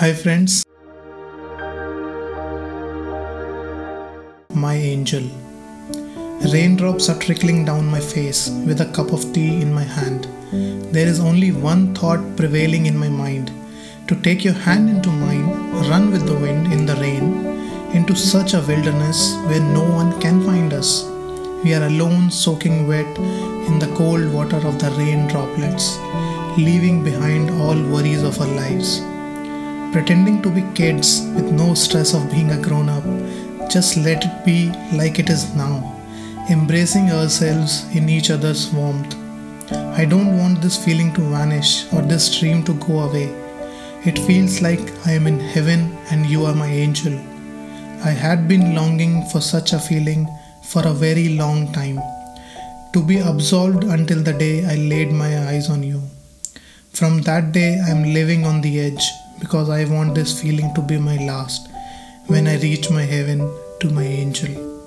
Hi, friends. My angel. Raindrops are trickling down my face with a cup of tea in my hand. There is only one thought prevailing in my mind to take your hand into mine, run with the wind in the rain into such a wilderness where no one can find us. We are alone, soaking wet in the cold water of the rain droplets, leaving behind all worries of our lives. Pretending to be kids with no stress of being a grown up, just let it be like it is now, embracing ourselves in each other's warmth. I don't want this feeling to vanish or this dream to go away. It feels like I am in heaven and you are my angel. I had been longing for such a feeling for a very long time. To be absolved until the day I laid my eyes on you. From that day, I am living on the edge because I want this feeling to be my last when I reach my heaven to my angel.